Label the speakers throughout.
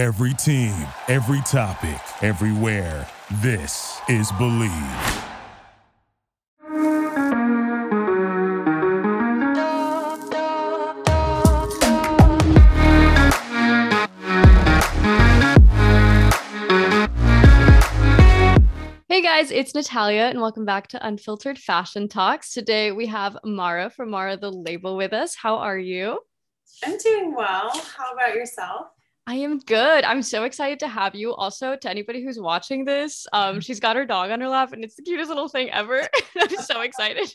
Speaker 1: Every team, every topic, everywhere. This is Bleav.
Speaker 2: Hey guys, it's Natalia, and welcome back to Unfiltered Fashion Talks. Today we have Mara from Mara the Label with us. How are you?
Speaker 3: I'm doing well. How about yourself?
Speaker 2: I am good. I'm so excited to have you. Also, to anybody who's watching this, um, she's got her dog on her lap, and it's the cutest little thing ever. I'm so excited.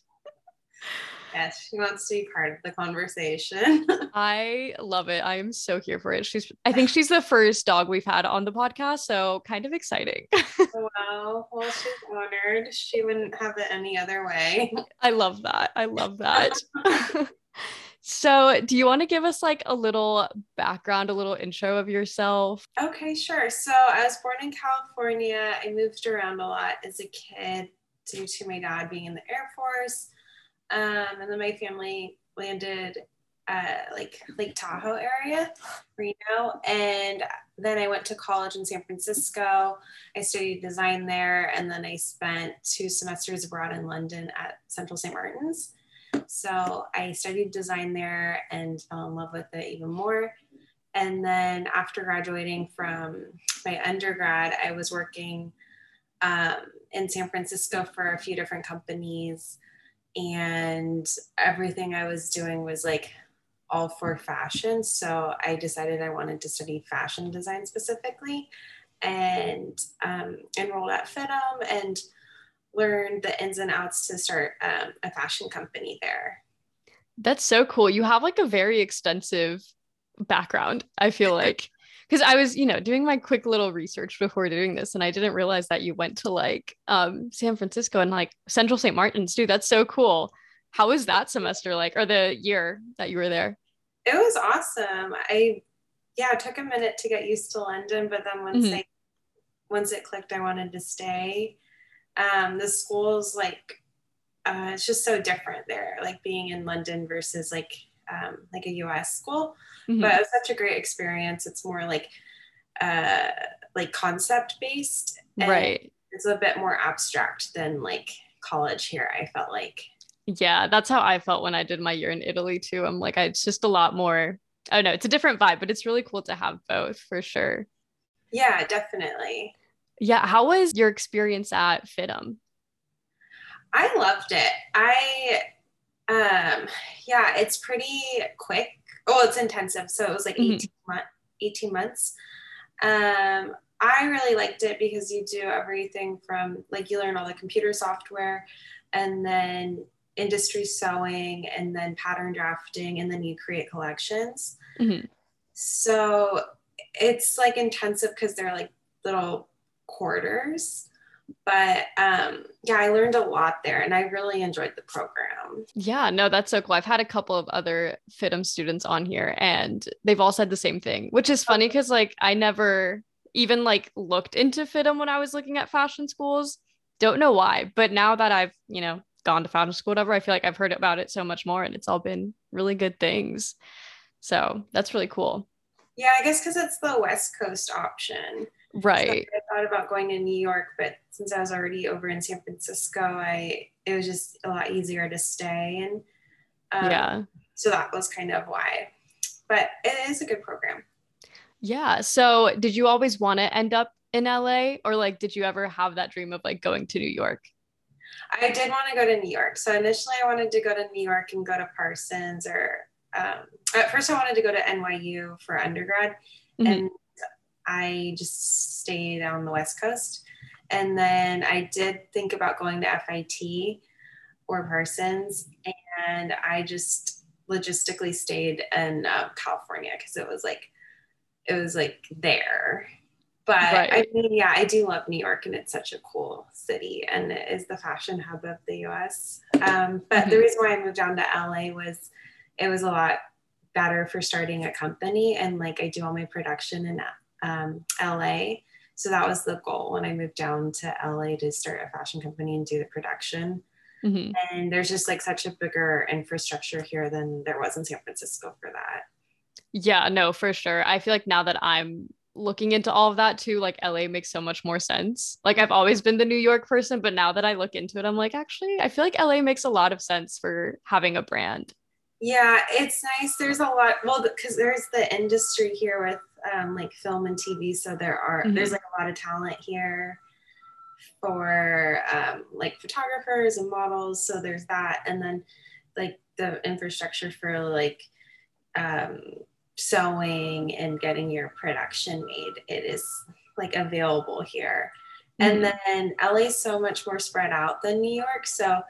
Speaker 3: Yes, she wants to be part of the conversation.
Speaker 2: I love it. I am so here for it. She's I think she's the first dog we've had on the podcast, so kind of exciting.
Speaker 3: wow. Well, she's honored. She wouldn't have it any other way.
Speaker 2: I love that. I love that. So, do you want to give us like a little background, a little intro of yourself?
Speaker 3: Okay, sure. So, I was born in California. I moved around a lot as a kid due to my dad being in the Air Force. Um, and then my family landed uh, like Lake Tahoe area, Reno. And then I went to college in San Francisco. I studied design there. And then I spent two semesters abroad in London at Central St. Martin's. So I studied design there and fell in love with it even more. And then after graduating from my undergrad, I was working um, in San Francisco for a few different companies and everything I was doing was like all for fashion. So I decided I wanted to study fashion design specifically and um, enrolled at FIDM and learned the ins and outs to start um, a fashion company there.
Speaker 2: That's so cool. You have like a very extensive background, I feel like because I was, you know, doing my quick little research before doing this, and I didn't realize that you went to like um, San Francisco and like Central St. Martin's, dude. That's so cool. How was that semester like, or the year that you were there?
Speaker 3: It was awesome. I, yeah, it took a minute to get used to London, but then once mm-hmm. I, once it clicked, I wanted to stay. Um, the school's like, uh, it's just so different there, like being in London versus like um, like a US school, mm-hmm. but it was such a great experience. It's more like uh, like concept based,
Speaker 2: right?
Speaker 3: It's a bit more abstract than like college here. I felt like.
Speaker 2: Yeah, that's how I felt when I did my year in Italy too. I'm like, I, it's just a lot more. Oh don't. It's a different vibe, but it's really cool to have both for sure.
Speaker 3: Yeah, definitely.
Speaker 2: Yeah. How was your experience at FIDM?
Speaker 3: I loved it. I um, yeah, it's pretty quick. Oh, it's intensive. So it was like mm-hmm. 18, month, 18 months. Um, I really liked it because you do everything from like you learn all the computer software and then industry sewing and then pattern drafting and then you create collections. Mm-hmm. So it's like intensive because they're like little quarters but um, yeah, I learned a lot there and I really enjoyed the program.
Speaker 2: Yeah, no, that's so cool. I've had a couple of other FIDM students on here and they've all said the same thing, which is funny because like I never even like looked into FIDM when I was looking at fashion schools. Don't know why, but now that I've, you know, gone to fashion school, whatever, I feel like I've heard about it so much more and it's all been really good things. So that's really cool.
Speaker 3: Yeah, I guess because it's the West Coast option.
Speaker 2: Right.
Speaker 3: So I thought about going to New York, but since I was already over in San Francisco, I it was just a lot easier to stay and
Speaker 2: um, yeah.
Speaker 3: So that was kind of why. But it is a good program.
Speaker 2: Yeah. So did you always want to end up in LA or like did you ever have that dream of like going to New York?
Speaker 3: I did want to go to New York. So initially I wanted to go to New York and go to Parsons or um, at first I wanted to go to NYU for undergrad mm-hmm. and I just stayed on the West Coast. And then I did think about going to FIT or Parsons, and I just logistically stayed in uh, California because it was like, it was like there. But right. I mean, yeah, I do love New York, and it's such a cool city, and it is the fashion hub of the U.S. Um, but mm-hmm. the reason why I moved down to LA was it was a lot better for starting a company, and like I do all my production in um, LA. So that was the goal when I moved down to LA to start a fashion company and do the production. Mm-hmm. And there's just like such a bigger infrastructure here than there was in San Francisco for that.
Speaker 2: Yeah, no, for sure. I feel like now that I'm looking into all of that too, like LA makes so much more sense. Like I've always been the New York person, but now that I look into it, I'm like, actually, I feel like LA makes a lot of sense for having a brand.
Speaker 3: Yeah, it's nice. There's a lot, well, because there's the industry here with um, like film and TV. So there are, mm-hmm. there's like a lot of talent here for um, like photographers and models. So there's that. And then like the infrastructure for like um, sewing and getting your production made, it is like available here. Mm-hmm. And then LA is so much more spread out than New York. So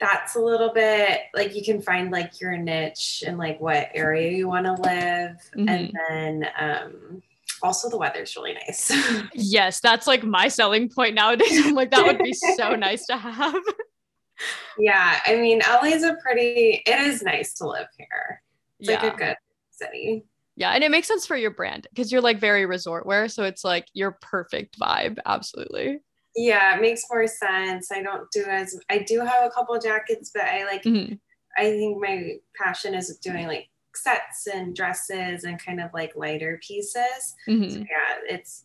Speaker 3: that's a little bit like you can find like your niche and like what area you want to live. Mm-hmm. And then um also the weather's really nice.
Speaker 2: yes, that's like my selling point nowadays. I'm like, that would be so nice to have.
Speaker 3: yeah, I mean, LA is a pretty, it is nice to live here. It's yeah. like a good city.
Speaker 2: Yeah, and it makes sense for your brand because you're like very resort wear, so it's like your perfect vibe. Absolutely.
Speaker 3: Yeah, it makes more sense. I don't do as I do have a couple jackets, but I like mm-hmm. I think my passion is doing like sets and dresses and kind of like lighter pieces. Mm-hmm. So yeah, it's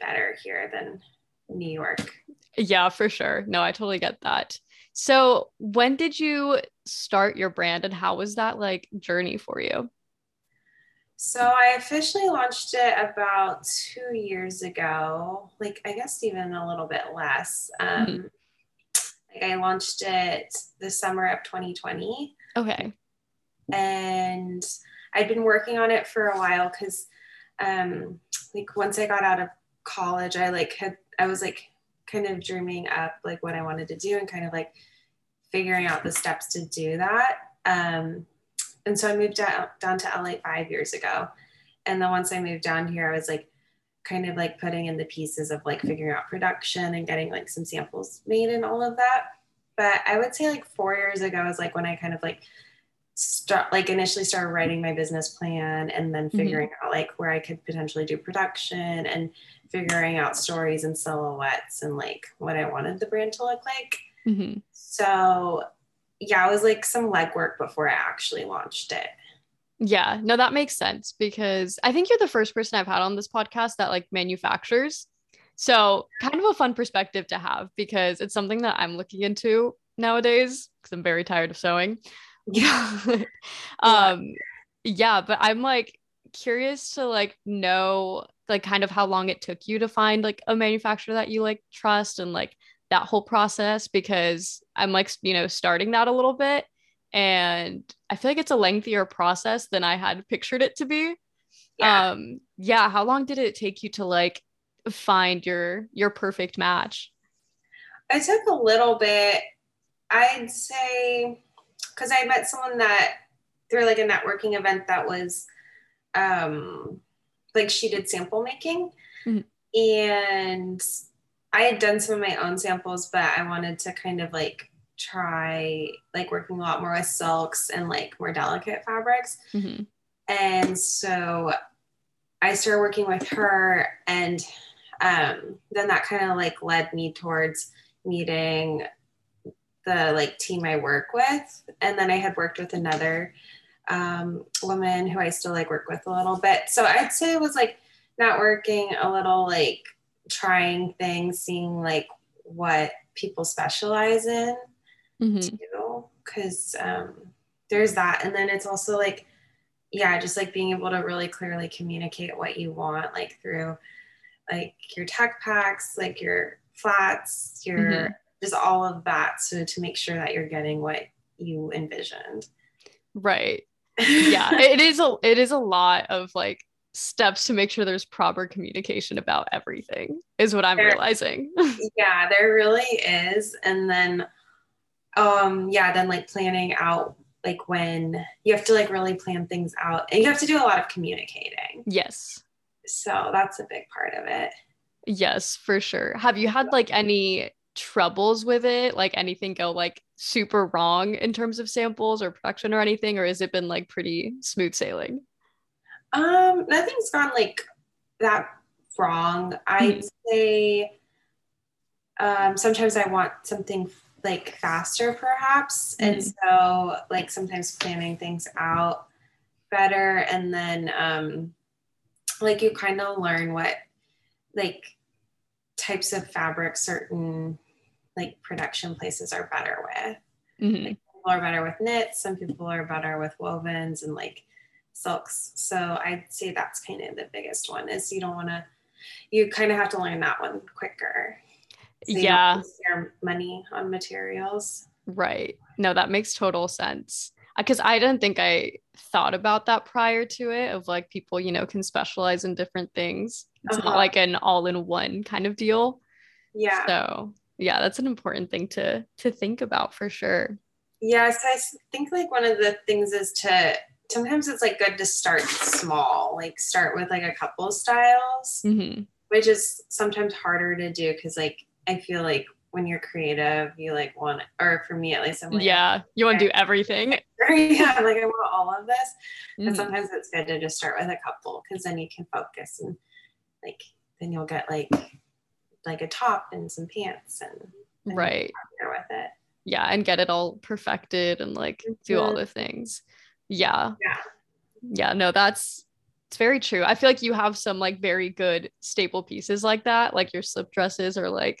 Speaker 3: better here than New York.
Speaker 2: Yeah, for sure. No, I totally get that. So, when did you start your brand and how was that like journey for you?
Speaker 3: So, I officially launched it about two years ago, like I guess even a little bit less. Um, mm-hmm. like I launched it the summer of 2020.
Speaker 2: Okay
Speaker 3: and I'd been working on it for a while because um like once I got out of college I like had I was like kind of dreaming up like what I wanted to do and kind of like figuring out the steps to do that um and so I moved down, down to LA five years ago and then once I moved down here I was like kind of like putting in the pieces of like figuring out production and getting like some samples made and all of that but I would say like four years ago was like when I kind of like start like initially started writing my business plan and then mm-hmm. figuring mm-hmm. out like where I could potentially do production and figuring out stories and silhouettes and like what I wanted the brand to look like. Mm-hmm. So yeah, it was like some legwork before I actually launched it.
Speaker 2: Yeah, no, that makes sense because I think you're the first person I've had on this podcast that like manufactures. So, kind of a fun perspective to have because it's something that I'm looking into nowadays because I'm very tired of sewing. Yeah. um yeah, but I'm like curious to like know like kind of how long it took you to find like a manufacturer that you like trust and like that whole process because I'm like you know starting that a little bit and I feel like it's a lengthier process than I had pictured it to be. Yeah. Um yeah, how long did it take you to like find your your perfect match?
Speaker 3: It took a little bit. I'd say because I met someone that through like a networking event that was um like she did sample making mm-hmm. and I had done some of my own samples, but I wanted to kind of like try like working a lot more with silks and like more delicate fabrics. Mm-hmm. And so I started working with her and um, then that kind of like led me towards meeting the like team I work with. And then I had worked with another um, woman who I still like work with a little bit. So I'd say it was like networking a little like trying things, seeing like what people specialize in mm-hmm. too. Cause um, there's that. And then it's also like, yeah, just like being able to really clearly communicate what you want, like through like your tech packs, like your flats, your mm-hmm just all of that so to make sure that you're getting what you envisioned
Speaker 2: right yeah it is a it is a lot of like steps to make sure there's proper communication about everything is what i'm there, realizing.
Speaker 3: Yeah there really is. And then um yeah then like planning out like when you have to like really plan things out and you have to do a lot of communicating.
Speaker 2: Yes.
Speaker 3: So that's a big part of it.
Speaker 2: Yes for sure. Have you had like any troubles with it? Like anything go like super wrong in terms of samples or production or anything, or has it been like pretty smooth sailing?
Speaker 3: Um, nothing's gone like that wrong. I'd mm-hmm. say um, sometimes I want something like faster, perhaps, mm-hmm. and so like sometimes planning things out better, and then um, like you kind of learn what like types of fabric certain like production places are better with.
Speaker 2: Mhm.
Speaker 3: Like people are better with knits, some people are better with wovens and like silks. So I'd say that's kind of the biggest one is you don't want to you kind of have to learn that one quicker. So
Speaker 2: Yeah.
Speaker 3: money on materials.
Speaker 2: Right. No, that makes total sense. Because I didn't think I thought about that prior to it of like people, you know, can specialize in different things. It's
Speaker 3: Uh-huh.
Speaker 2: not like an all in one kind of deal.
Speaker 3: Yeah.
Speaker 2: So, yeah, that's an important thing to to think about for sure.
Speaker 3: Yeah, so I think like one of the things is to sometimes it's like good to start small, like start with like a couple styles,
Speaker 2: Mhm.
Speaker 3: which is sometimes harder to do because like I feel like when you're creative, you like want or for me at least, I'm like
Speaker 2: Yeah, you want to do everything.
Speaker 3: yeah, like I want all of this. But
Speaker 2: Mhm.
Speaker 3: sometimes it's good to just start with a couple because then you can focus and like then you'll get like like a top and some pants and and
Speaker 2: Right.
Speaker 3: with it.
Speaker 2: Yeah, and get it all perfected and like do all
Speaker 3: Mhm.
Speaker 2: the things. Yeah.
Speaker 3: Yeah.
Speaker 2: Yeah, no, that's it's very true. I feel like you have some like very good staple pieces like that, like your slip dresses are like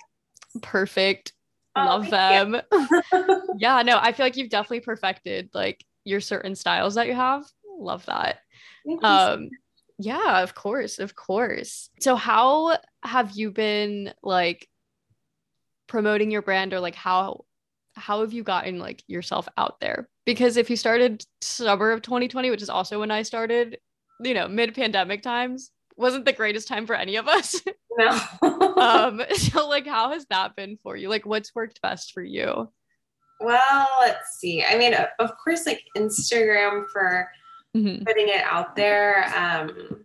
Speaker 2: perfect.
Speaker 3: Oh,
Speaker 2: Love them. yeah, no, I feel like you've definitely perfected like your certain styles that you have. Love that.
Speaker 3: Thank you so
Speaker 2: Um yeah, of course, of course. So how have you been like promoting your brand or like how how have you gotten like yourself out there? Because if you started summer of 2020, which is also when I started, you know, mid-pandemic times, wasn't the greatest time for any of us.
Speaker 3: No.
Speaker 2: um so like how has that been for you? Like what's worked best for you?
Speaker 3: well, let's see. I mean, of course, like Instagram for
Speaker 2: Mhm.
Speaker 3: putting it out there. Um,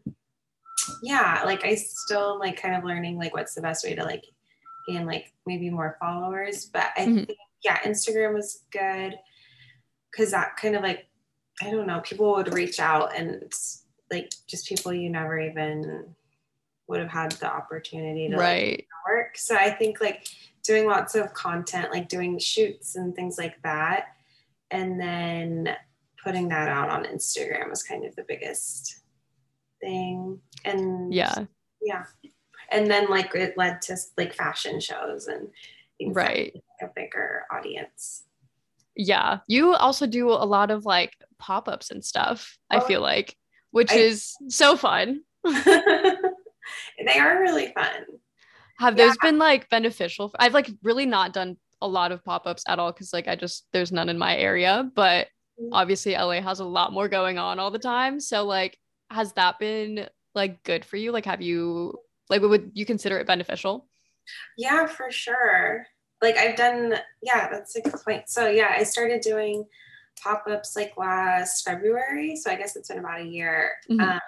Speaker 3: yeah, like I still like kind of learning like what's the best way to like gain like maybe more followers. But I
Speaker 2: Mhm.
Speaker 3: think yeah, Instagram was good because that kind of like I don't know, people would reach out and like just people you never even would have had the opportunity to like, work. So I think like doing lots of content, like doing shoots and things like that, and then putting that out on Instagram was kind of the biggest thing. And
Speaker 2: Yeah.
Speaker 3: yeah. And then like it led to like fashion shows and things
Speaker 2: Right.
Speaker 3: had a bigger audience.
Speaker 2: Yeah. You also do a lot of like pop-ups and stuff, I
Speaker 3: Oh,
Speaker 2: feel like, which
Speaker 3: I-
Speaker 2: is so fun.
Speaker 3: they are really fun.
Speaker 2: Have those been like beneficial? I've like really not done a lot of pop-ups at all because like I just there's none in my area, but
Speaker 3: Mhm.
Speaker 2: obviously LA has a lot more going on all the time. So like has that been like good for you? Like have you like would you consider it beneficial?
Speaker 3: Yeah, for sure. Like I've done, yeah, that's a good point. So yeah, I started doing pop-ups like last February. So I guess it's been about a year.
Speaker 2: Mhm.
Speaker 3: Um,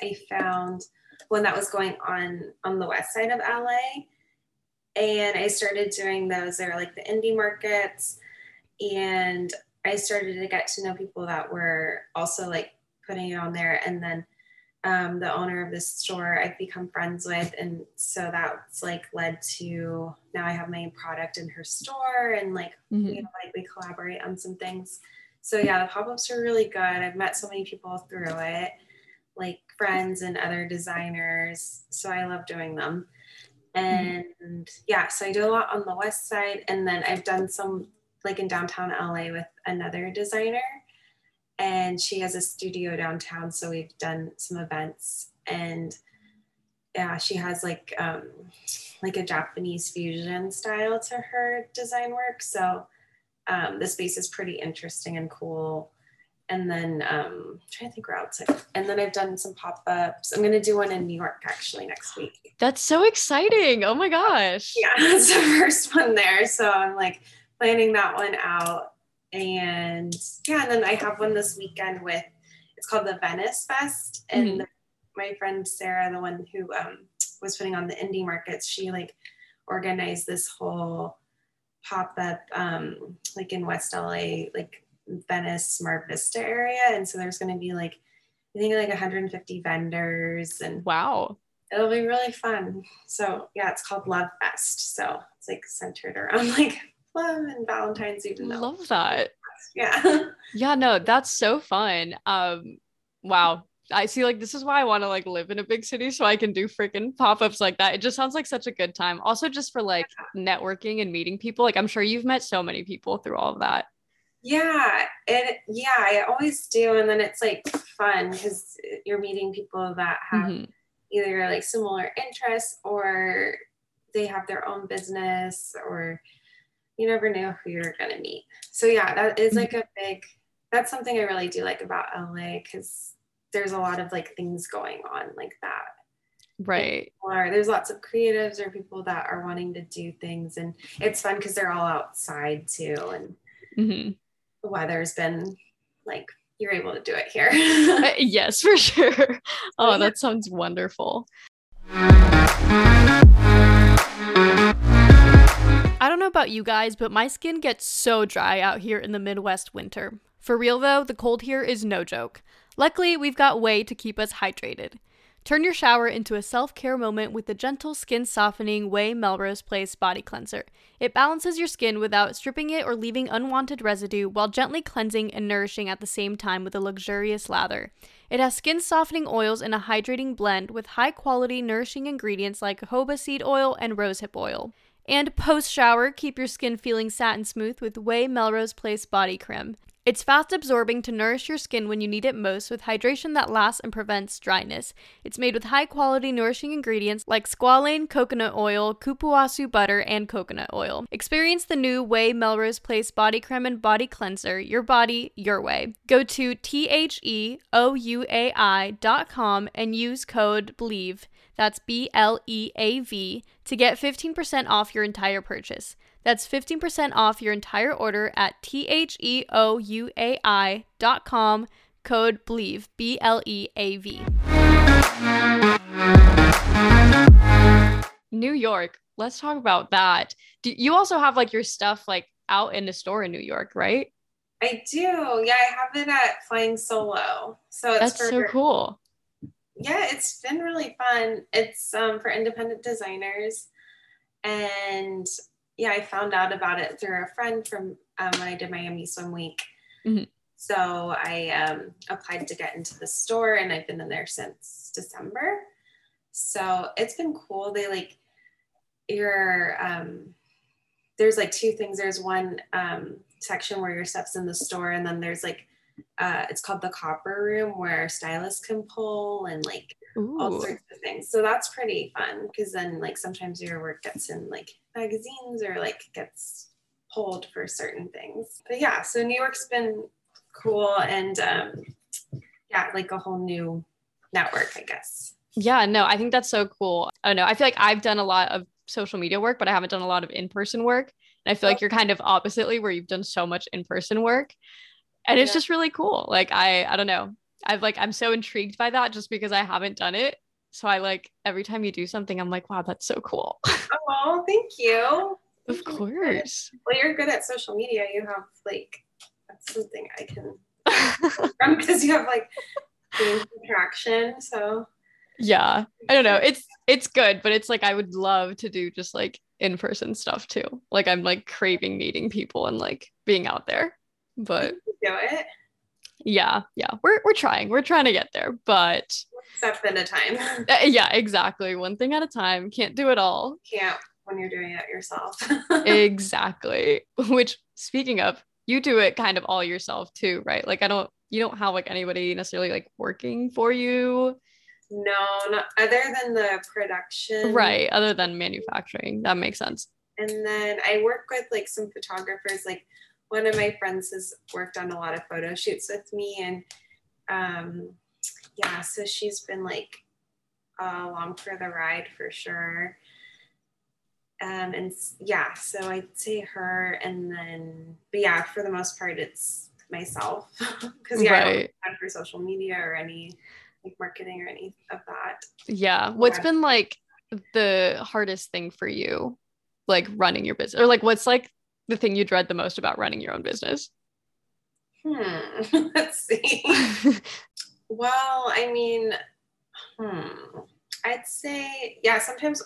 Speaker 3: I found one that was going on on the west side of LA. And I started doing those. They were like the indie markets. And I started to get to know people that were also like putting it on there. And then um, the owner of this store I've become friends with. And so that's like led to now I have my product in her store and like,
Speaker 2: Mhm.
Speaker 3: you know, like we collaborate on some things. So yeah, the pop-ups are really good. I've met so many people through it, like friends and other designers. So I love doing them. And yeah, so I do a lot on the west side. And then I've done some like in downtown LA with another designer and she has a studio downtown so we've done some events. And yeah she has like um like a japanese fusion style to her design work. So um the space is pretty interesting and cool. And then um I'm trying to think where else I, and then i've done some pop-ups. I'm gonna do one in new york actually next week.
Speaker 2: That's so exciting. Oh my gosh.
Speaker 3: yeah that's the first one there. So i'm like planning that one out and yeah and then i have one this weekend with it's called the venice fest and
Speaker 2: Mhm.
Speaker 3: my friend sarah the one who um, was putting on the indie markets she like organized this whole pop-up um, like in west la like venice Mar Vista area and so there's going to be like i think like 150 vendors and
Speaker 2: Wow.
Speaker 3: it'll be really fun. So yeah, it's called Love Fest. So it's like centered around like love and Valentine's, even though
Speaker 2: Love that.
Speaker 3: yeah.
Speaker 2: Yeah, no, that's so fun. Um, wow. I see like this is why I want to like live in a big city so I can do freaking pop-ups like that. It just sounds like such a good time. Also just for like networking and meeting people. Like I'm sure you've met so many people through all of that.
Speaker 3: Yeah, and yeah, I always do and then it's like fun cuz you're meeting people that have
Speaker 2: Mhm.
Speaker 3: either like similar interests or they have their own business or you never know who you're going to meet. So yeah, that is like a big that's something I really do like about LA cuz there's a lot of like things going on like that.
Speaker 2: Right.
Speaker 3: Or there's lots of creatives or people that are wanting to do things and it's fun cuz they're all outside too and
Speaker 2: hmm
Speaker 3: the weather's been like you're able to do it here.
Speaker 2: yes, for sure. Oh, that sounds wonderful. I don't know about you guys, but my skin gets so dry out here in the Midwest winter. For real though, the cold here is no joke. Luckily, we've got OUAI to keep us hydrated. Turn your shower into a self care moment with the gentle skin softening OUAI Melrose Place body cleanser. It balances your skin without stripping it or leaving unwanted residue while gently cleansing and nourishing at the same time with a luxurious lather. It has skin softening oils in a hydrating blend with high quality nourishing ingredients like jojoba seed oil and rosehip oil. And post shower, keep your skin feeling satin smooth with OUAI Melrose Place Body Creme. It's fast absorbing to nourish your skin when you need it most with hydration that lasts and prevents dryness. It's made with high quality nourishing ingredients like squalane, coconut oil, cupuaçu butter, and coconut oil. Experience the new OUAI Melrose Place Body Creme and Body Cleanser, your body, your way. Go to T H E O U A I dot com and use code BLEAV, that's B L E A V, to get 15% off your entire purchase. That's 15% off your entire order at T H E O U A I dot com, code BLEAV, B L E A V. New York, let's talk about that. Do you also have like your stuff like out in the store in New York, right?
Speaker 3: I do. Yeah, I have it at Flying Solo. So it's
Speaker 2: That's
Speaker 3: for
Speaker 2: so cool.
Speaker 3: Yeah, it's been really fun. It's um, for independent designers. And yeah, I found out about it through a friend from um, when I did Miami Swim Week.
Speaker 2: Mhm.
Speaker 3: So I um, applied to get into the store and I've been in there since December. So it's been cool. They like your, um, there's like two things. There's one um, section where your stuff's in the store, and then there's like, uh, it's called the copper room where stylists can pull and like all sorts of things. So that's pretty fun because then like sometimes your work gets in like magazines or like gets pulled for certain things. But yeah, so New York's been cool and um yeah, like a whole new network, I guess.
Speaker 2: Yeah, no, I think that's so cool. I don't know. I feel like I've done a lot of social media work, but I haven't done a lot of in-person work. And I feel like you're kind of oppositely where you've done so much in-person work. And it's
Speaker 3: Yeah.
Speaker 2: just really cool. Like I I don't know. I've like I'm so intrigued by that just because I haven't done it. So I like every time you do something, I'm like, wow, that's so cool.
Speaker 3: Oh, thank you.
Speaker 2: of course.
Speaker 3: Well, you're good at social media. You have like that's something I can from because you have like interaction. So
Speaker 2: yeah. I don't know. It's it's good, but it's like I would love to do just like in-person stuff too. Like I'm like craving meeting people and like being out there. But
Speaker 3: do it.
Speaker 2: Yeah yeah. We're we're trying. We're trying to get there but
Speaker 3: step at a time.
Speaker 2: uh, yeah exactly. One thing at a time. Can't do it all.
Speaker 3: Can't when you're doing it yourself.
Speaker 2: exactly. Which speaking of you do it kind of all yourself too right? Like i don't you don't have like anybody necessarily like working for you?
Speaker 3: No, not other than the production.
Speaker 2: right other than manufacturing. That makes sense.
Speaker 3: And then I work with like some photographers. Like one of my friends has worked on a lot of photo shoots with me, and um, yeah, so she's been like uh, along for the ride for sure. Um, and yeah, so I'd say her, and then but yeah, for the most part, it's myself because yeah, I don't
Speaker 2: right
Speaker 3: have for social media or any like marketing or any of that.
Speaker 2: yeah what's
Speaker 3: Yeah.
Speaker 2: been like the hardest thing for you like running your business or like what's like the thing you dread the most about running your own business
Speaker 3: Hmm. Let's see. Well, I mean, hmm. I'd say, yeah, sometimes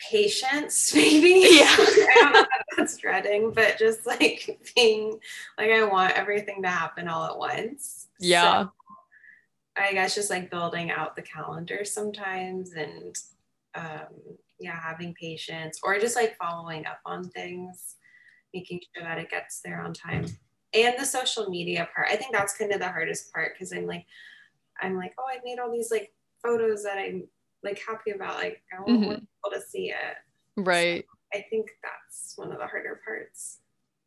Speaker 3: patience, maybe.
Speaker 2: Yeah.
Speaker 3: I don't know if that's dreading, but just like being like, I want everything to happen all at once.
Speaker 2: Yeah.
Speaker 3: So I guess just like building out the calendar sometimes and um, yeah, having patience or just like following up on things, making sure that it gets there on time. And the social media part, I think that's kind of the hardest part because I'm like, I'm like, oh, I made all these like photos that I'm like happy about. Like, I want mm-hmm. people to see it.
Speaker 2: Right.
Speaker 3: So I think that's one of the harder parts.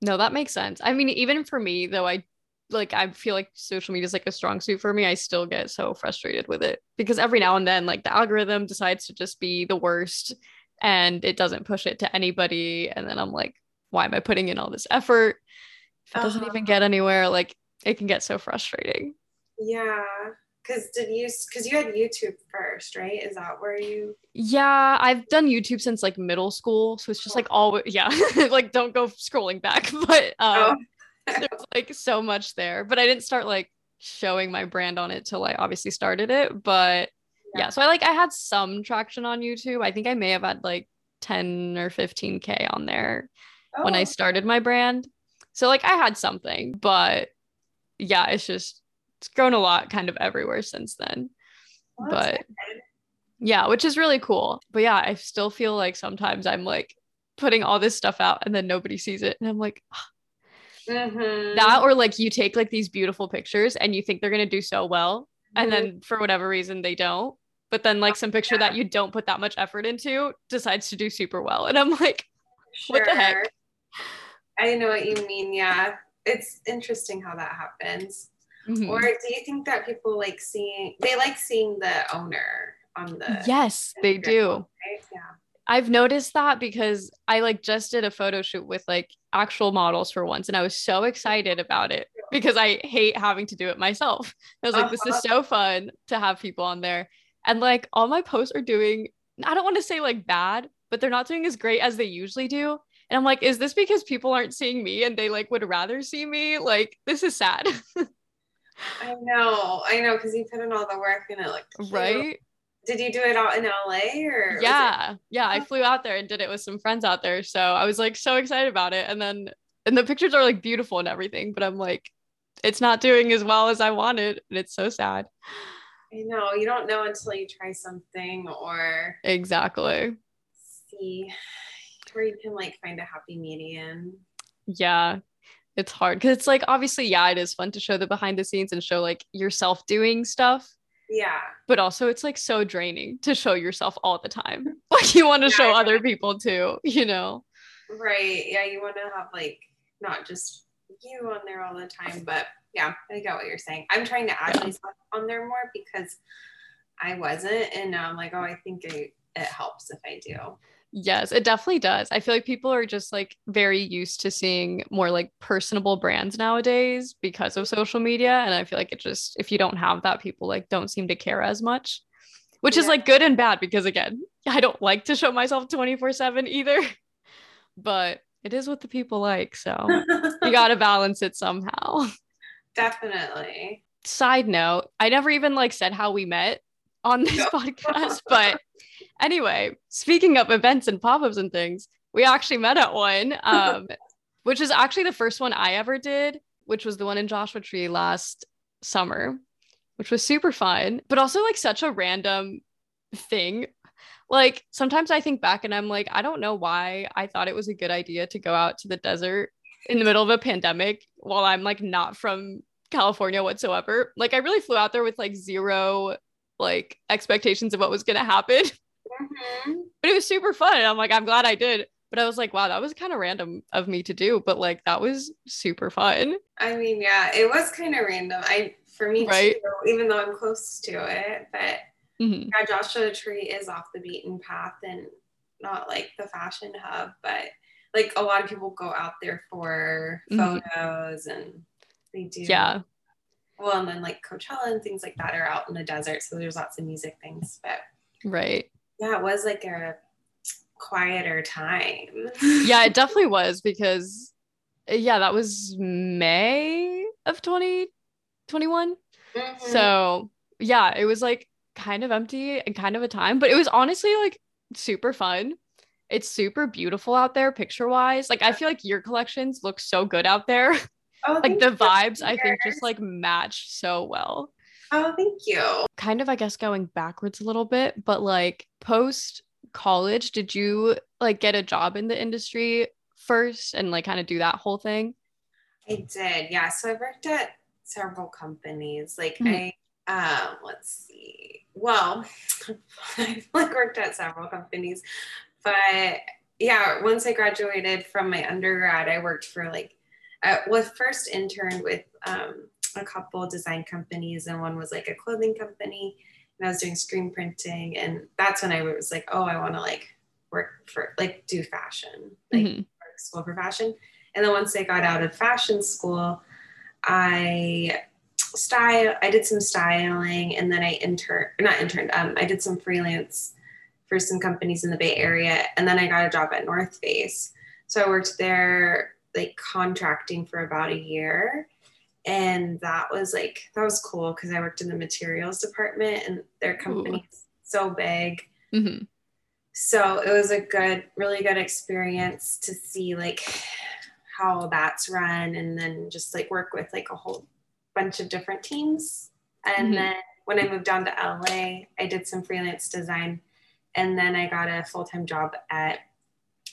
Speaker 2: No, that makes sense. I mean, even for me, though, I like I feel like social media is like a strong suit for me. I still get so frustrated with it because every now and then, like the algorithm decides to just be the worst and it doesn't push it to anybody. And then I'm like, why am I putting in all this effort if it doesn't uh-huh. even get anywhere? Like it can get so frustrating.
Speaker 3: Yeah. Cause did you cause you had YouTube first, right? Is that where you
Speaker 2: Yeah, I've done YouTube since like middle school. So it's just like all yeah, like don't go scrolling back. But um oh there's like so much there. But I didn't start like showing my brand on it till I obviously started it. But yeah. yeah, so I like I had some traction on YouTube. I think I may have had like 10 or 15k on there oh. when I oh. started my brand. So like I had something, but yeah, it's just it's grown a lot kind of everywhere since then. Well, but yeah, which is really cool. But yeah, I still feel like sometimes I'm like putting all this stuff out and then nobody sees it. And I'm like, oh, Mm-hmm. That or like you take like these beautiful pictures and you think they're gonna do so well, mm-hmm. and then for whatever reason they don't. But then like some picture yeah. that you don't put that much effort into decides to do super well, and I'm like, sure. what the heck?
Speaker 3: I know what you mean. Yeah, it's interesting how that happens. Mm-hmm. Or do you think that people like seeing they like seeing the owner on the
Speaker 2: Yes, they do. I've noticed that because I like just did a photo shoot with like actual models for once and I was so excited about it because I hate having to do it myself. I was like, this is uh-huh. so fun to have people on there. And like all my posts are doing, I don't want to say like bad, but they're not doing as great as they usually do. And I'm like, is this because people aren't seeing me and they like would rather see me? Like, this is sad.
Speaker 3: I know, I know, because you put in all the work and it like
Speaker 2: right
Speaker 3: did you do it out in LA or
Speaker 2: yeah it- yeah I oh. flew out there and did it with some friends out there so I was like so excited about it and then and the pictures are like beautiful and everything but I'm like it's not doing as well as I wanted and it's so sad.
Speaker 3: I know you don't know until you try something or
Speaker 2: exactly.
Speaker 3: see where you can like find a happy median
Speaker 2: yeah it's hard because it's like obviously yeah it is fun to show the behind the scenes and show like yourself doing stuff
Speaker 3: yeah.
Speaker 2: But also it's like so draining to show yourself all the time. Like you want to yeah, show other people too, you know.
Speaker 3: Right. Yeah, you want to have like not just you on there all the time, but yeah, I get what you're saying. I'm trying to add yeah. myself on there more because I wasn't and now I'm like, oh, I think it, it helps if I do.
Speaker 2: Yes, it definitely does. I feel like people are just like very used to seeing more like personable brands nowadays because of social media. And I feel like it just, if you don't have that, people like don't seem to care as much, which yeah. is like good and bad because again, I don't like to show myself 24 7 either, but it is what the people like. So you got to balance it somehow.
Speaker 3: Definitely.
Speaker 2: Side note, I never even like said how we met on this podcast, but Anyway, speaking of events and pop ups and things, we actually met at one, um, which is actually the first one I ever did, which was the one in Joshua Tree last summer, which was super fun, but also like such a random thing. Like sometimes I think back and I'm like, I don't know why I thought it was a good idea to go out to the desert in the middle of a pandemic while I'm like not from California whatsoever. Like I really flew out there with like zero like expectations of what was going to happen. Mm-hmm. But it was super fun. I'm like, I'm glad I did. But I was like, wow, that was kind of random of me to do, but like that was super fun.
Speaker 3: I mean, yeah, it was kind of random. I for me right? too, even though I'm close to it. But mm-hmm. yeah, Joshua Tree is off the beaten path and not like the fashion hub, but like a lot of people go out there for mm-hmm. photos and they do.
Speaker 2: Yeah.
Speaker 3: Well, and then like Coachella and things like that are out in the desert, so there's lots of music things. But
Speaker 2: right
Speaker 3: yeah, it was like a quieter time.
Speaker 2: yeah, it definitely was because yeah, that was May of 2021. Mm-hmm. So, yeah, it was like kind of empty and kind of a time, but it was honestly like super fun. It's super beautiful out there picture wise. Like I feel like your collections look so good out there. Oh, like the vibes I think just like match so well.
Speaker 3: Oh, thank you.
Speaker 2: Kind of, I guess, going backwards a little bit, but like post college, did you like get a job in the industry first and like kind of do that whole thing?
Speaker 3: I did. Yeah. So I worked at several companies. Like
Speaker 2: Mhm.
Speaker 3: I um let's see. Well, I've like worked at several companies, but yeah, once I graduated from my undergrad, I worked for like I was first interned with um a couple design companies and one was like a clothing company and I was doing screen printing and that's when I was like, oh, I want to like work for like do fashion. Like
Speaker 2: Mhm.
Speaker 3: school for fashion. And then once I got out of fashion school, I style I did some styling and then I interned not interned, um, I did some freelance for some companies in the Bay Area and then I got a job at North Face. So I worked there like contracting for about a year. And that was like that was cool because I worked in the materials department and their company's so big
Speaker 2: Mhm.
Speaker 3: so it was a good really good experience to see like how that's run and then just like work with like a whole bunch of different teams and
Speaker 2: Mhm.
Speaker 3: then when i moved down to la i did some freelance design and then i got a full-time job at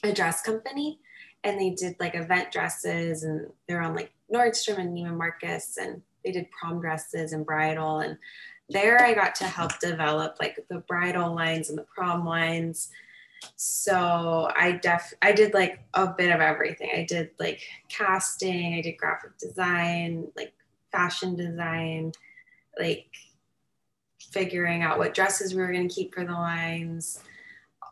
Speaker 3: a dress company and they did like event dresses and they're on like nordstrom and neiman marcus and they did prom dresses and bridal and there i got to help develop like the bridal lines and the prom lines. So i def i did like a bit of everything. I did like casting i did graphic design like fashion design like figuring out what dresses we were going to keep for the lines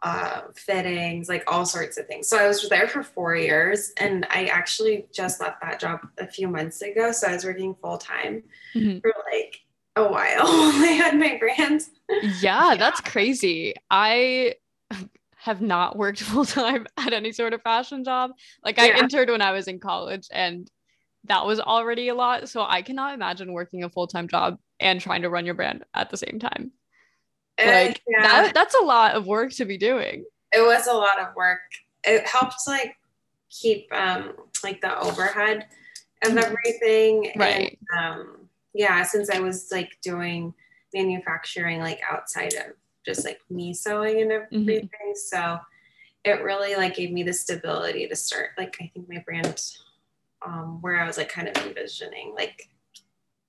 Speaker 3: uh, fittings like all sorts of things so i was there for four years and i actually just left that job a few months ago so i was working full-time
Speaker 2: Mhm.
Speaker 3: for like a while i had my brand
Speaker 2: Yeah, that's crazy. I have not worked full time at any sort of fashion job. Like I
Speaker 3: Yeah.
Speaker 2: interned when I was in college and that was already a lot. So I cannot imagine working a full time job and trying to run your brand at the same time. Like
Speaker 3: Uh, yeah.
Speaker 2: that that's a lot of work to be doing.
Speaker 3: it was a lot of work. It helped like keep um like the overhead of
Speaker 2: Mhm.
Speaker 3: everything.
Speaker 2: Right.
Speaker 3: And, um yeah, since I was like doing manufacturing like outside of just like me sewing and
Speaker 2: Mm-hmm.
Speaker 3: everything. So it really like gave me the stability to start like I think my brand um where I was like kind of envisioning like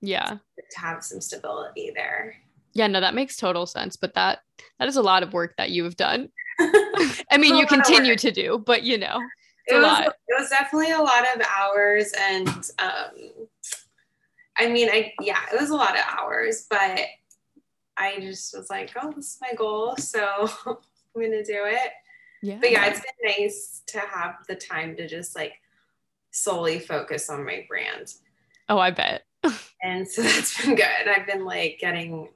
Speaker 2: Yeah.
Speaker 3: to have some stability there.
Speaker 2: Yeah, no, that makes total sense. But that that is a lot of work that you have done. I mean, you continue to do, but you know, a
Speaker 3: was
Speaker 2: lot.
Speaker 3: it was definitely a lot of hours and um I mean I yeah it was a lot of hours but I just was like oh this is my goal so I'm gonna do it
Speaker 2: yeah.
Speaker 3: but yeah it's been nice to have the time to just like solely focus on my brand
Speaker 2: Oh, I bet.
Speaker 3: and so that's been good I've been like getting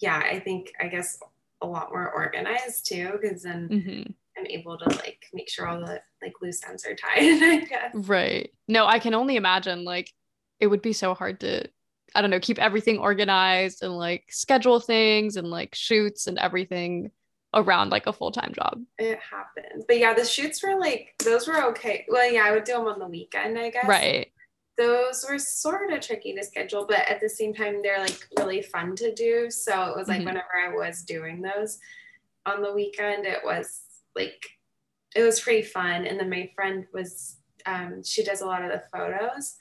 Speaker 3: yeah I think I guess a lot more organized too because then
Speaker 2: Mhm.
Speaker 3: I'm able to like make sure all the like loose ends are tied I guess
Speaker 2: Right. No, I can only imagine like it would be so hard to I don't know, keep everything organized and like schedule things and like shoots and everything around like a full-time job.
Speaker 3: It happens. But yeah, the shoots were like, those were okay. Well, yeah, I would do them on the weekend, I guess.
Speaker 2: Right.
Speaker 3: Those were sort of tricky to schedule, but at the same time, they're like really fun to do. So it was like
Speaker 2: Mhm.
Speaker 3: whenever I was doing those on the weekend, it was like, it was pretty fun. And then my friend was, um, she does a lot of the photos.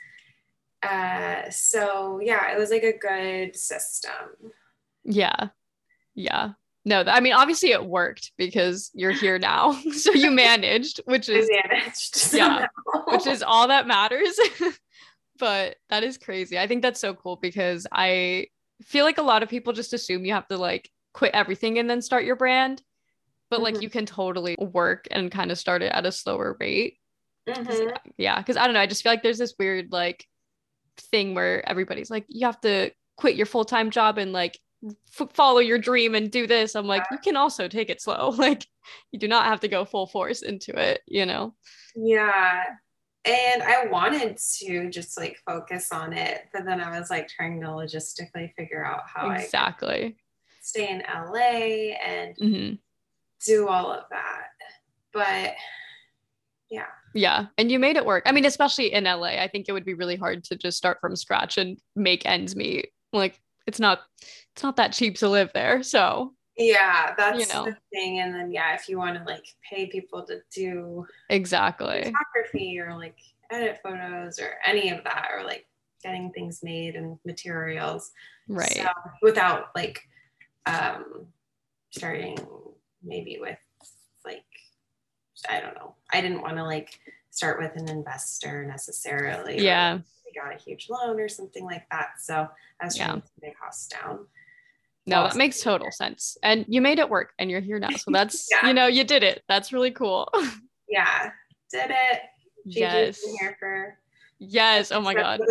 Speaker 3: Uh, so yeah, it was like a good system.
Speaker 2: Yeah. Yeah. No, I mean obviously it worked because you're here now. so you managed, which is
Speaker 3: managed.
Speaker 2: yeah, which is all that matters. But that is crazy. I think that's so cool because I feel like a lot of people just assume you have to like quit everything and then start your brand. But like
Speaker 3: Mhm.
Speaker 2: you can totally work and kind of start it at a slower rate. 'Cause,
Speaker 3: Mhm.
Speaker 2: Yeah, because I don't know. I just feel like there's this weird like thing where everybody's like, you have to quit your full time job and like f- follow your dream and do this. I'm like, you can also take it slow. Like, you do not have to go full force into it. You know?
Speaker 3: Yeah. And I wanted to just like focus on it, but then I was like trying to logistically figure out how I
Speaker 2: exactly.
Speaker 3: stay in LA and
Speaker 2: hmm
Speaker 3: do all of that. But
Speaker 2: yeah. Yeah, and you made it work. I mean, especially in LA, I think it would be really hard to just start from scratch and make ends meet. Like, it's not it's not that cheap to live there. So
Speaker 3: yeah, that's
Speaker 2: You know.
Speaker 3: the thing. And then yeah, if you want to like pay people to do
Speaker 2: exactly.
Speaker 3: photography or like edit photos or any of that or like getting things made and materials
Speaker 2: Right.
Speaker 3: so, without like um starting maybe with like i don't know i didn't want to like start with an investor necessarily or,
Speaker 2: Yeah.
Speaker 3: like, we got a huge loan or something like that so i was
Speaker 2: Yeah.
Speaker 3: trying to keep my costs down
Speaker 2: No, that makes total sense. And you made it work and you're here now. So that's,
Speaker 3: Yeah.
Speaker 2: you know, you did it. That's really cool.
Speaker 3: yeah did it Gigi's
Speaker 2: yes.
Speaker 3: here for
Speaker 2: Yes. Oh my God.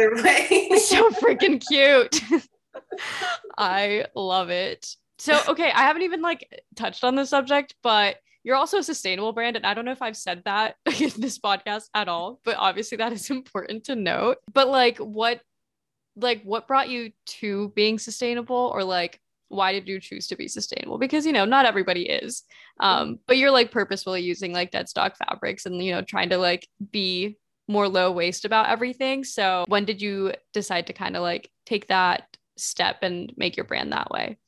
Speaker 2: So freaking cute. I love it. So, okay, I haven't even like touched on the subject, but you're also a sustainable brand. And I don't know if I've said that in this podcast at all, but obviously that is important to note. But like, what, like, what brought you to being sustainable or like, why did you choose to be sustainable? Because, you know, not everybody is. Um, but you're like purposefully using like dead stock fabrics and, you know, trying to like be more low waste about everything. So when did you decide to kind of like take that step and make your brand that way?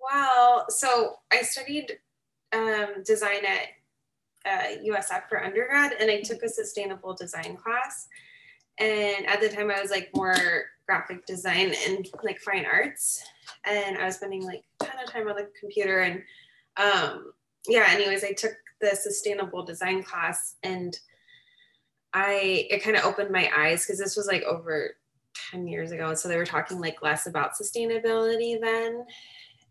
Speaker 3: Wow. So I studied um, design at uh, USF for undergrad, and I took a sustainable design class. And at the time, I was like more graphic design and like fine arts, and I was spending like a ton of time on the computer. And um, yeah, anyways, I took the sustainable design class, and I it kind of opened my eyes because this was like over 10 years ago. And so they were talking like less about sustainability then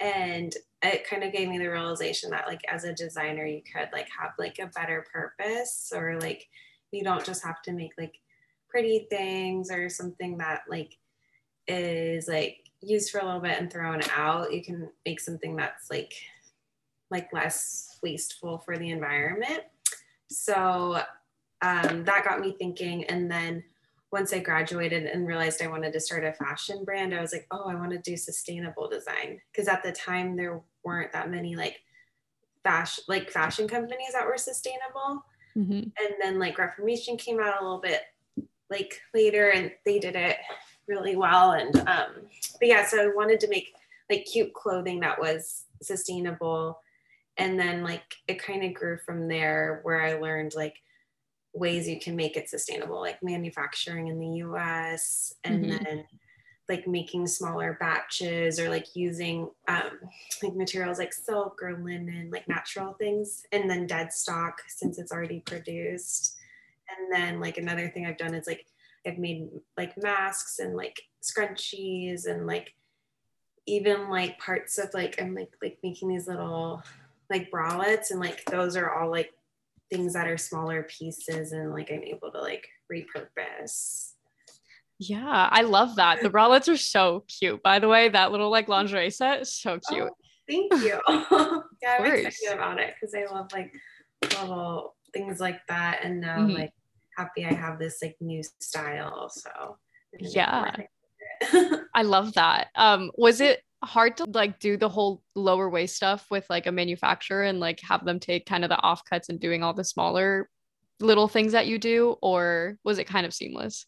Speaker 3: and it kind of gave me the realization that like as a designer you could like have like a better purpose or like you don't just have to make like pretty things or something that like is like used for a little bit and thrown out you can make something that's like like less wasteful for the environment so um, that got me thinking and then once I graduated and realized I wanted to start a fashion brand, I was like, oh, I want to do sustainable design. Because at the time there weren't that many like fashion like fashion companies that were sustainable.
Speaker 2: Mhm.
Speaker 3: And then like Reformation came out a little bit like later and they did it really well. And um, but yeah, so I wanted to make like cute clothing that was sustainable. And then like it kind of grew from there where I learned like ways you can make it sustainable, like manufacturing in the US and
Speaker 2: Mhm.
Speaker 3: then like making smaller batches or like using um, like materials like silk or linen, like natural things, and then dead stock since it's already produced. And then like another thing I've done is like I've made like masks and like scrunchies and like even like parts of like I'm like like making these little like bralettes and like those are all like things that are smaller pieces and like I'm able to like repurpose.
Speaker 2: Yeah, I love that. The bralettes are so cute. By the way, that little like lingerie set is so cute.
Speaker 3: Oh, thank you. yeah, I'm excited about it because I love like little things like that. And now I'm
Speaker 2: Mhm.
Speaker 3: like happy I have this like new style. So I'm gonna make
Speaker 2: Yeah.
Speaker 3: more things with it.
Speaker 2: I love that. Um, was it hard to like do the whole lower waste stuff with like a manufacturer and like have them take kind of the offcuts and doing all the smaller little things that you do, or was it kind of seamless?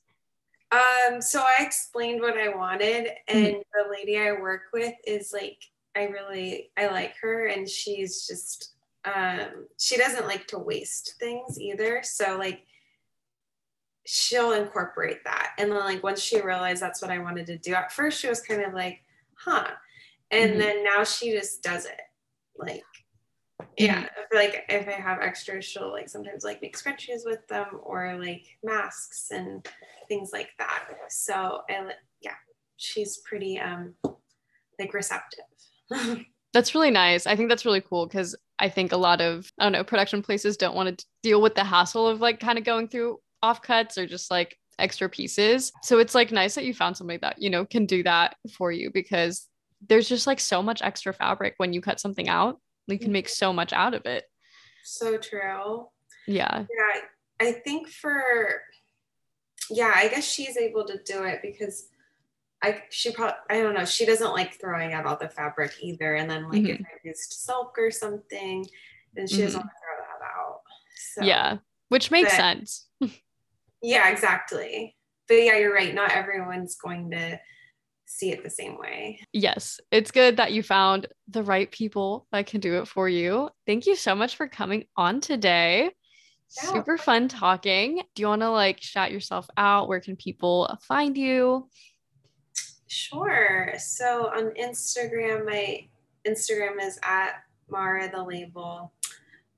Speaker 3: Um, so I explained what I wanted,
Speaker 2: Mm-hmm.
Speaker 3: and the lady I work with is like, I really, I like her, and she's just, um, she doesn't like to waste things either. So like, she'll incorporate that, and then like once she realized that's what I wanted to do, at first she was kind of like, huh, and
Speaker 2: Mhm.
Speaker 3: then now she just does it, like. Yeah, I feel like if I have extras, she'll like sometimes like make scrunchies with them or like masks and things like that. So I yeah, she's pretty um like receptive.
Speaker 2: That's really nice. I think that's really cool because I think a lot of, I don't know, production places don't want to deal with the hassle of like kind of going through offcuts or just like extra pieces. So it's like nice that you found somebody that, you know, can do that for you because there's just like so much extra fabric when you cut something out. You can make so much out of it.
Speaker 3: so true.
Speaker 2: Yeah.
Speaker 3: Yeah, I think for yeah, I guess she's able to do it because I she probably I don't know she doesn't like throwing out all the fabric either, and then like if I used silk or something, then she doesn't
Speaker 2: Mhm.
Speaker 3: want to throw that out. So
Speaker 2: Yeah. Which makes
Speaker 3: But-
Speaker 2: sense.
Speaker 3: yeah, exactly. But yeah, you're right. Not everyone's going to see it the same way.
Speaker 2: Yes, it's good that you found the right people that can do it for you. Thank you so much for coming on today. Yeah. Super fun talking. Do you want to like shout yourself out? Where can people find you?
Speaker 3: Sure. So on Instagram, my Instagram is at Mara the label,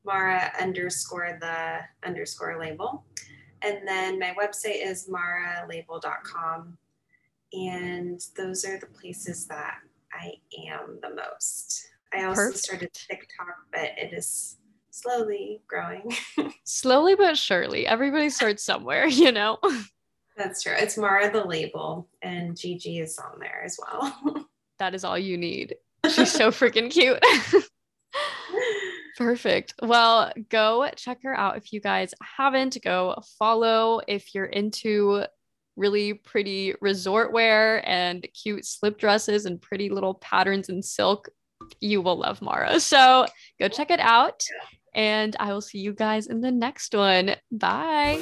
Speaker 3: Mara underscore the underscore label. And then my website is maralabel.com. And those are the places that I am the most. I also Perfect. started TikTok, but it is slowly growing.
Speaker 2: slowly but surely. Everybody starts somewhere, you know?
Speaker 3: That's true. It's Mara the label, and Gigi is on there as well.
Speaker 2: that is all you need. She's so freaking cute. Perfect. Well, go check her out if you guys haven't. Go follow if you're into really pretty resort wear and cute slip dresses and pretty little patterns in silk. You will love Mara. So go check it out. And I will see you guys in the next one. Bye.